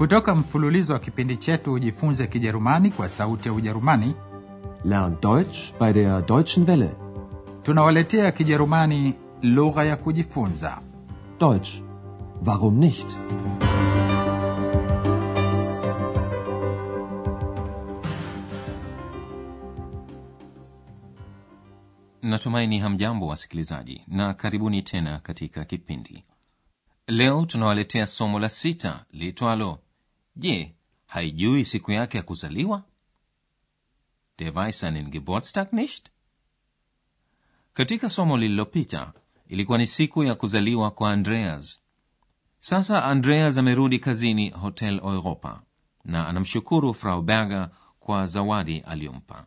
Kutoka mfululizo wa kipindi chetu ujifunze Kijerumani kwa Sauti ya Ujerumani, Lern Deutsch bei der Deutschen Welle. tunawaletea Kijerumani lugha ya kujifunza. Deutsch. Warum nicht? Natumaini hamjambo wasikilizaji, na karibuni tena katika kipindi. Leo tunawaletea somo la sita liitwalo Je, haijui siku yake ya kuzaliwa? Der weiß Geburtstag nicht? Katika somo lililopita ilikuwa ni siku ya kuzaliwa kwa Andreas. Sasa Andreas amerudi kazini Hotel Europa na anamshukuru Frau Berger kwa zawadi aliyompa.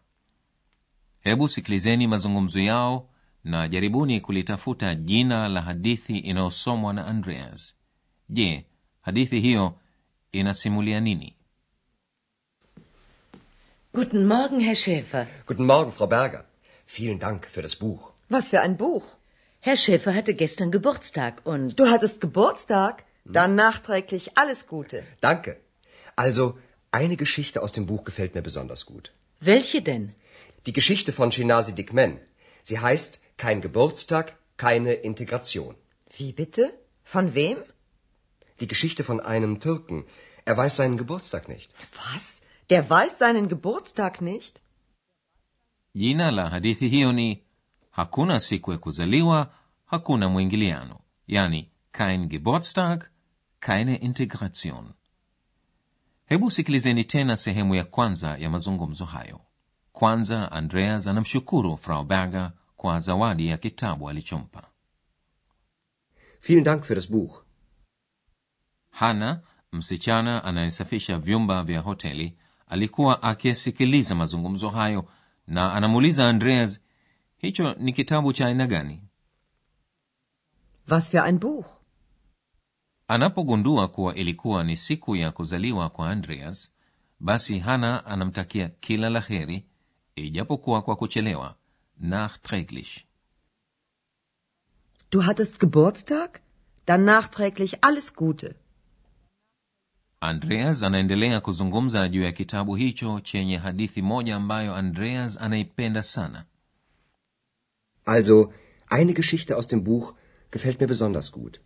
Hebu sikilizeni mazungumzo yao na jaribuni kulitafuta jina la hadithi inayosomwa na Andreas. Je, hadithi hiyo inasimulia nini? Guten Morgen, Herr Schäfer. Guten Morgen, Frau Berger. Vielen Dank für das Buch. Was für ein Buch? Herr Schäfer hatte gestern Geburtstag und Du hattest Geburtstag? Dann nachträglich alles Gute. Danke. Also, eine Geschichte aus dem Buch gefällt mir besonders gut. welche denn? Die Geschichte von Shinasi Dikmen. Sie heißt Kein Geburtstag, keine Integration. Wie bitte? Von wem? Die Geschichte von einem Türken. Er weiß seinen Geburtstag nicht. Was? Der weiß seinen Geburtstag nicht? Jina la hadithi hiyo ni hakuna siku ya kuzaliwa, hakuna mwingiliano, yani kein Geburtstag, keine Integration. Hebu sikilizeni tena sehemu ya kwanza ya mazungumzo hayo. Kwanza, Andreas anamshukuru Frau Berger kwa zawadi ya kitabu alichompa. Vielen Dank für das Buch. Hana, msichana anayesafisha vyumba vya hoteli, alikuwa akiyasikiliza mazungumzo hayo na anamuuliza Andreas, hicho ni kitabu cha aina gani? Was für ein Buch? Anapogundua kuwa ilikuwa ni siku ya kuzaliwa kwa Andreas, basi Hana anamtakia kila la heri, ijapokuwa kwa kuchelewa, nachträglich. Du hattest Geburtstag? Dann nachträglich alles Gute. Andreas anaendelea kuzungumza juu ya kitabu hicho chenye hadithi moja ambayo Andreas anaipenda sana. Also, eine Geschichte aus dem Buch gefällt mir besonders gut.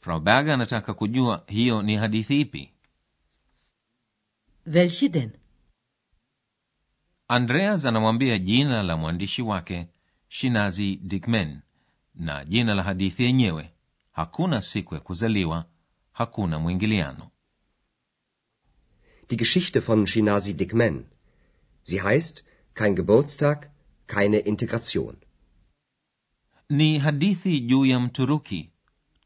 Frau Berger anataka kujua hiyo ni hadithi ipi. Welche denn? Andreas anamwambia jina la mwandishi wake Shinazi Dikmen na jina la hadithi yenyewe, hakuna siku ya kuzaliwa, hakuna mwingiliano. Die Geschichte von Shinazi Dikmen. Sie heißt Kein Geburtstag, keine Integration. Ni hadithi juu ya Mturuki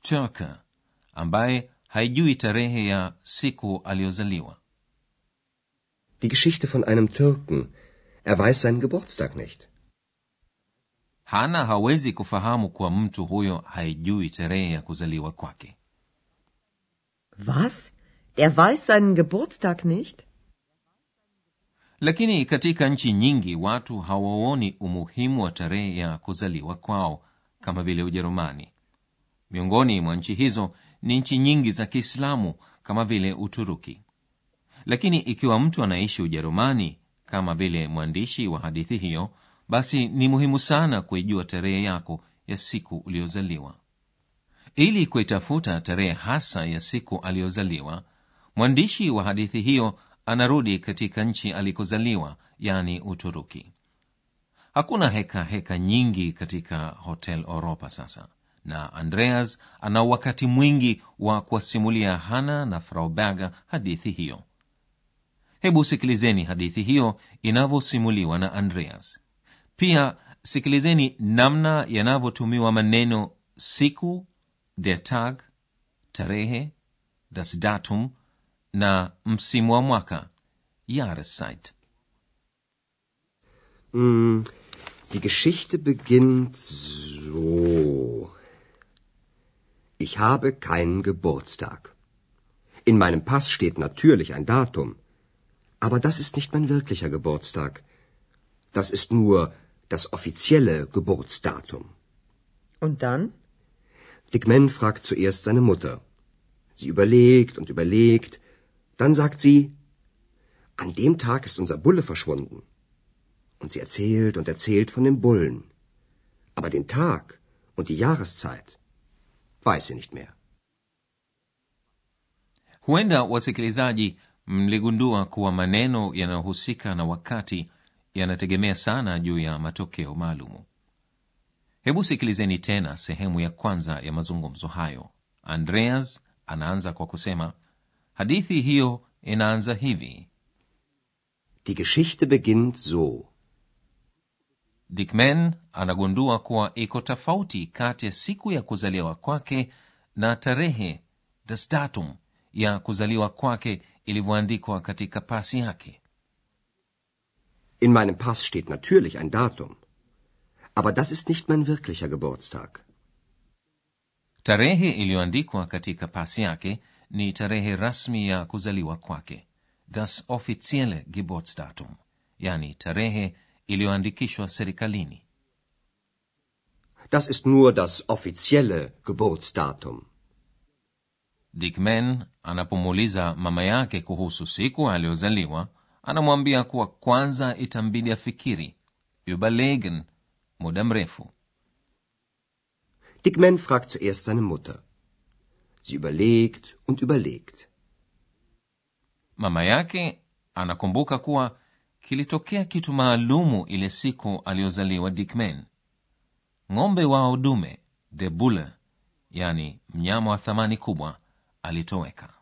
Turka ambaye haijui tarehe ya siku aliyozaliwa. Die Geschichte von einem Türken. Er weiß seinen Geburtstag nicht. Hana hawezi kufahamu kuwa mtu huyo haijui tarehe ya kuzaliwa kwake. Was? Der weiß seinen Geburtstag nicht? Lakini katika nchi nyingi watu hawaoni umuhimu wa tarehe ya kuzaliwa kwao, kama vile Ujerumani. Miongoni mwa nchi hizo ni nchi nyingi za Kiislamu kama vile Uturuki. Lakini ikiwa mtu anaishi Ujerumani kama vile mwandishi wa hadithi hiyo, basi ni muhimu sana kuijua tarehe yako ya siku uliyozaliwa. Ili kuitafuta tarehe hasa ya siku aliyozaliwa, mwandishi wa hadithi hiyo anarudi katika nchi alikozaliwa, yani Uturuki. Hakuna heka heka nyingi katika Hotel Europa sasa, na Andreas ana wakati mwingi wa kuwasimulia Hana na frauberga hadithi hiyo. Hebu sikilizeni hadithi hiyo inavyosimuliwa na Andreas. Pia sikilizeni namna yanavyotumiwa maneno siku, der Tag, tarehe, das Datum na msimu wa mwaka, Jahreszeit. Hm, die Geschichte beginnt so. Ich habe keinen Geburtstag. In meinem Pass steht natürlich ein Datum. Aber das ist nicht mein wirklicher Geburtstag. Das ist nur das offizielle Geburtsdatum. Und dann? Dick Man fragt zuerst seine Mutter. Sie überlegt und überlegt. Dann sagt sie, an dem Tag ist unser Bulle verschwunden. Und sie erzählt und erzählt von dem Bullen. Aber den Tag und die Jahreszeit weiß sie nicht mehr. huenda wasikilizaji mligundua kuwa maneno yanayohusika na wakati yanategemea sana juu ya matokeo maalumu hebu sikilizeni tena sehemu ya kwanza ya mazungumzo hayo andreas anaanza kwa kusema hadithi hiyo inaanza hivi Die Geschichte beginnt so. dikmen anagundua kuwa iko tofauti kati ya siku ya kuzaliwa kwake na tarehe das datum ya kuzaliwa kwake ilivyoandikwa katika pasi yake In meinem Pass steht natürlich ein Datum. Aber das ist nicht mein wirklicher Geburtstag. tarehe iliyoandikwa katika pasi yake ni tarehe rasmi ya kuzaliwa kwake das offizielle geburtsdatum yani tarehe iliyoandikishwa serikalini Das ist nur das offizielle Geburtsdatum. dickman anapomuuliza mama yake kuhusu siku aliyozaliwa anamwambia kuwa kwanza itambidi afikiri überlegen muda mrefu Dickman fragt zuerst seine Mutter. Sie überlegt und überlegt. mama yake anakumbuka kuwa kilitokea kitu maalumu ile siku aliyozaliwa dickman ng'ombe wao dume de bulle yani mnyama wa thamani kubwa alitoweka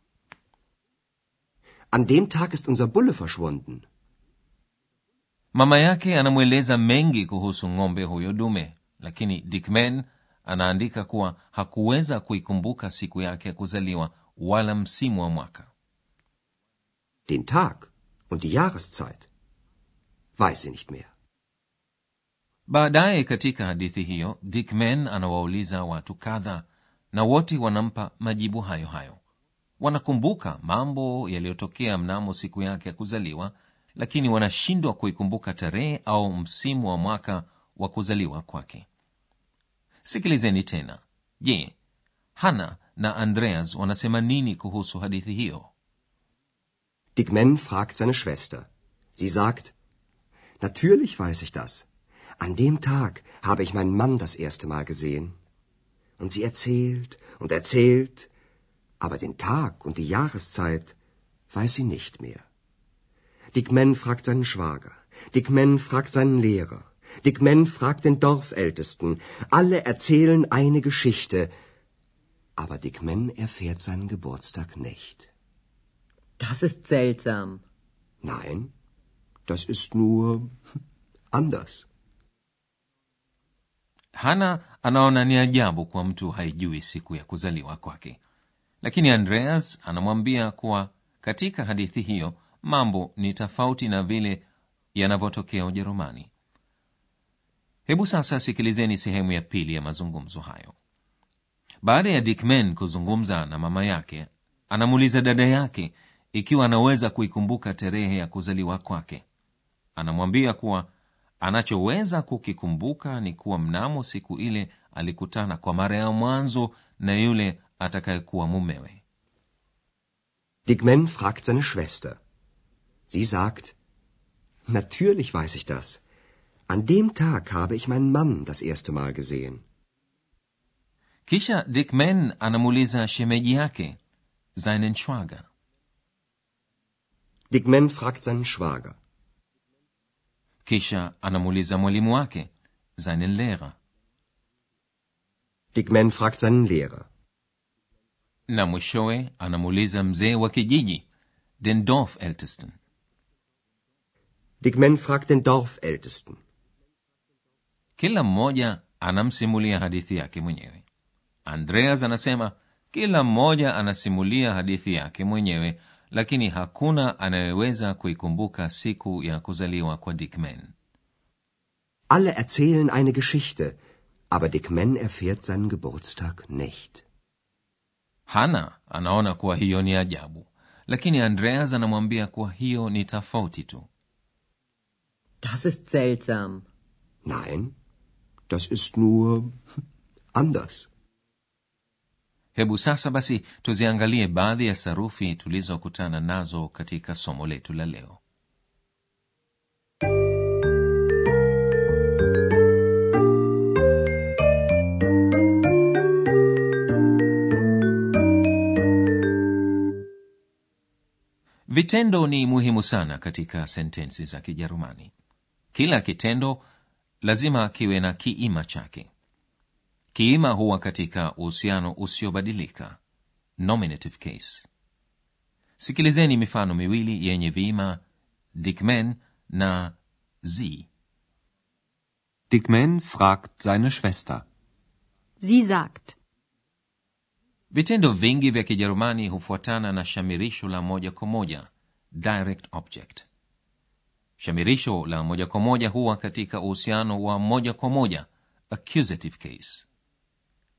An dem Tag ist unser Bulle verschwunden. Mama yake anamweleza mengi kuhusu ng'ombe huyo dume lakini dickman anaandika kuwa hakuweza kuikumbuka siku yake ya kuzaliwa wala msimu wa mwaka. Den Tag und die Jahreszeit. Weiß sie nicht mehr. baadaye katika hadithi hiyo dickman anawauliza watu kadha na wote wanampa majibu hayo hayo. Wanakumbuka mambo yaliyotokea mnamo siku yake ya kuzaliwa lakini wanashindwa kuikumbuka tarehe au msimu wa mwaka wa kuzaliwa kwake sikilizeni tena je hana na andreas wanasema nini kuhusu hadithi hiyo Dickman fragt seine Schwester. Sie sagt, Natürlich weiß ich das. An dem Tag habe ich meinen Mann das erste Mal gesehen. Und sie erzählt und erzählt, aber den Tag und die Jahreszeit weiß sie nicht mehr. Dickman fragt seinen Schwager. Dickman fragt seinen Lehrer. Dickman fragt den Dorfältesten. Alle erzählen eine Geschichte. Aber Dickman erfährt seinen Geburtstag nicht. Das ist seltsam. Nein, das ist nur anders. hana anaona ni ajabu kwa mtu haijui siku ya kuzaliwa kwake lakini andreas anamwambia kuwa katika hadithi hiyo mambo ni tofauti na vile yanavyotokea ujerumani. Hebu sasa sikilizeni sehemu ya pili ya mazungumzo hayo. Baada ya dikmen kuzungumza na mama yake anamuuliza dada yake ikiwa anaweza kuikumbuka tarehe ya kuzaliwa kwake. Anamwambia kuwa anachoweza kukikumbuka ni kuwa mnamo siku ile alikutana kwa mara ya mwanzo na yule atakayekuwa mumewe. Dickman fragt seine Schwester. Sie sagt, Natürlich weiß ich das. An dem Tag habe ich meinen Mann das erste Mal gesehen. kisha dickman anamuuliza shemeji yake seinen schwager Dickman fragt seinen Schwager. kisha anamuuliza mwalimu wake seinen lehrer Dickman fragt seinen Lehrer. na mwishowe anamuuliza mzee wa kijiji den dorfältesten Dickman fragt den Dorfältesten. kila mmoja anamsimulia hadithi yake mwenyewe andreas anasema kila mmoja anasimulia hadithi yake mwenyewe lakini hakuna anayeweza kuikumbuka siku ya kuzaliwa kwa dickman Alle erzählen eine Geschichte, aber Dickman erfährt seinen Geburtstag nicht. hana anaona kuwa hiyo ni ajabu lakini andreas anamwambia kuwa hiyo ni tofauti tu Das ist seltsam. Nein, das ist nur anders. hebu sasa basi tuziangalie baadhi ya sarufi tulizokutana nazo katika somo letu la leo vitendo ni muhimu sana katika sentensi za kijerumani kila kitendo lazima kiwe na kiima chake. Kiima huwa katika uhusiano usiobadilika. Nominative case. Sikilizeni mifano miwili yenye viima dikmen na sie Dickman fragt seine Schwester. Sie sagt, vitendo vingi vya kijerumani hufuatana na shamirisho la moja kwa moja direct object shamirisho la moja kwa moja huwa katika uhusiano wa moja kwa moja accusative case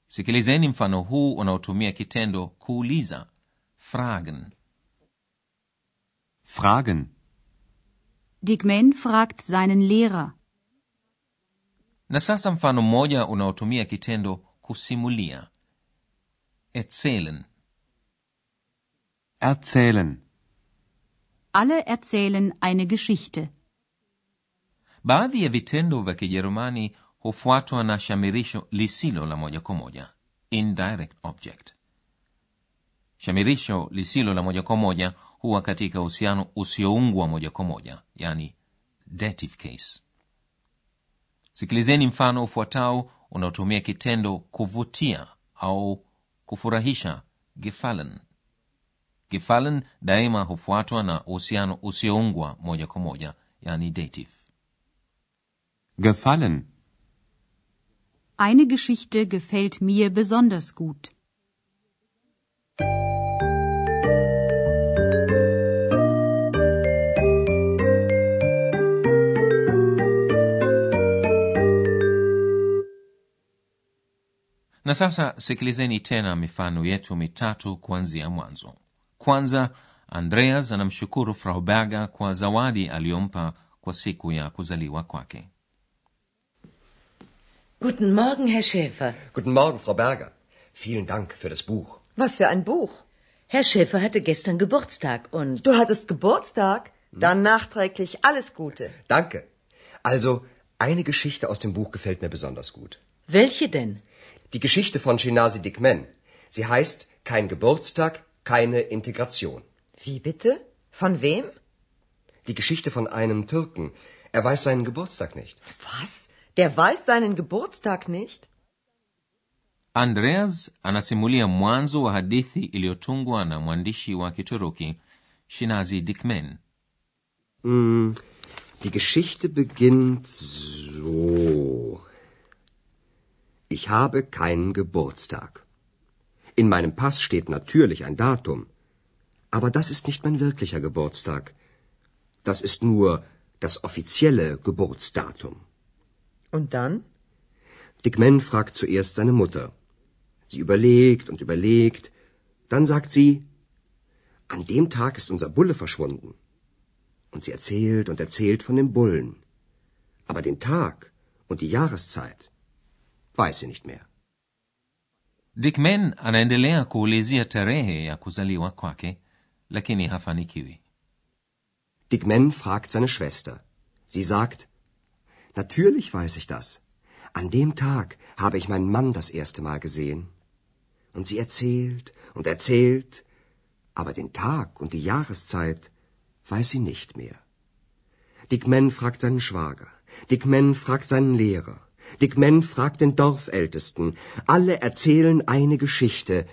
sikilizeni mfano huu unaotumia kitendo kuuliza fragen Fragen. Dickman fragt seinen Lehrer. na sasa mfano mmoja unaotumia kitendo kusimulia erzählen Erzählen. Alle erzählen eine Geschichte. baadhi ya vitendo vya kijerumani hufuatwa na shamirisho lisilo la moja kwa moja indirect object. Shamirisho lisilo la moja kwa moja huwa katika uhusiano usioungwa moja kwa moja yani dative case. Sikilizeni mfano ufuatao unaotumia kitendo kuvutia au kufurahisha gefallen gefallen daima hufuatwa na uhusiano usioungwa moja kwa moja yani dative Gefallen. Eine Geschichte gefällt mir besonders gut. na sasa sikilizeni tena mifano yetu mitatu kuanzia mwanzo kwanza andreas anamshukuru frau berger kwa zawadi aliyompa kwa siku ya kuzaliwa kwake Guten Morgen, Herr Schäfer. Guten Morgen, Frau Berger. Vielen Dank für das Buch. Was für ein Buch. Herr Schäfer hatte gestern Geburtstag und Du hattest Geburtstag? Dann nachträglich alles Gute. Danke. Also, eine Geschichte aus dem Buch gefällt mir besonders gut. welche denn? Die Geschichte von Shinasi Dikmen. Sie heißt Kein Geburtstag, keine Integration. Wie bitte? Von wem? Die Geschichte von einem Türken. Er weiß seinen Geburtstag nicht. Was? Der weiß seinen Geburtstag nicht? andreas anasimulia mwanzo wa hadithi iliyotungwa na mwandishi wa kituruki shinazi dikmen Hm, die Geschichte beginnt so. Ich habe keinen Geburtstag. In meinem Pass steht natürlich ein Datum. Aber das ist nicht mein wirklicher Geburtstag. Das ist nur das offizielle Geburtsdatum. Und dann? Dick Man fragt zuerst seine Mutter. Sie überlegt und überlegt. Dann sagt sie, an dem Tag ist unser Bulle verschwunden. Und sie erzählt und erzählt von dem Bullen. Aber den Tag und die Jahreszeit weiß sie nicht mehr. Dikmen anaendelea kuulizia tarehe ya kuzaliwa kwake lakini hafanikiwi Dick Man fragt seine Schwester. Sie sagt, natürlich weiß ich das. An dem Tag habe ich meinen Mann das erste Mal gesehen. Und sie erzählt und erzählt, aber den Tag und die Jahreszeit weiß sie nicht mehr. Dick Man fragt seinen Schwager. Dick Man fragt seinen Lehrer. Dick Man fragt den Dorfältesten. Alle erzählen eine Geschichte.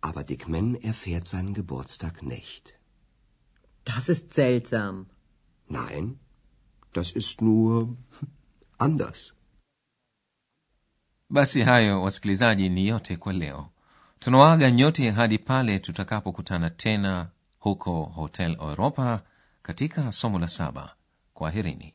Aber Dick Man erfährt seinen Geburtstag nicht. Das ist seltsam. Nein, das ist nur anders. basi hayo wasikilizaji ni yote kwa leo tunawaaga nyote hadi pale tutakapokutana tena huko hotel europa katika somo la saba kwaherini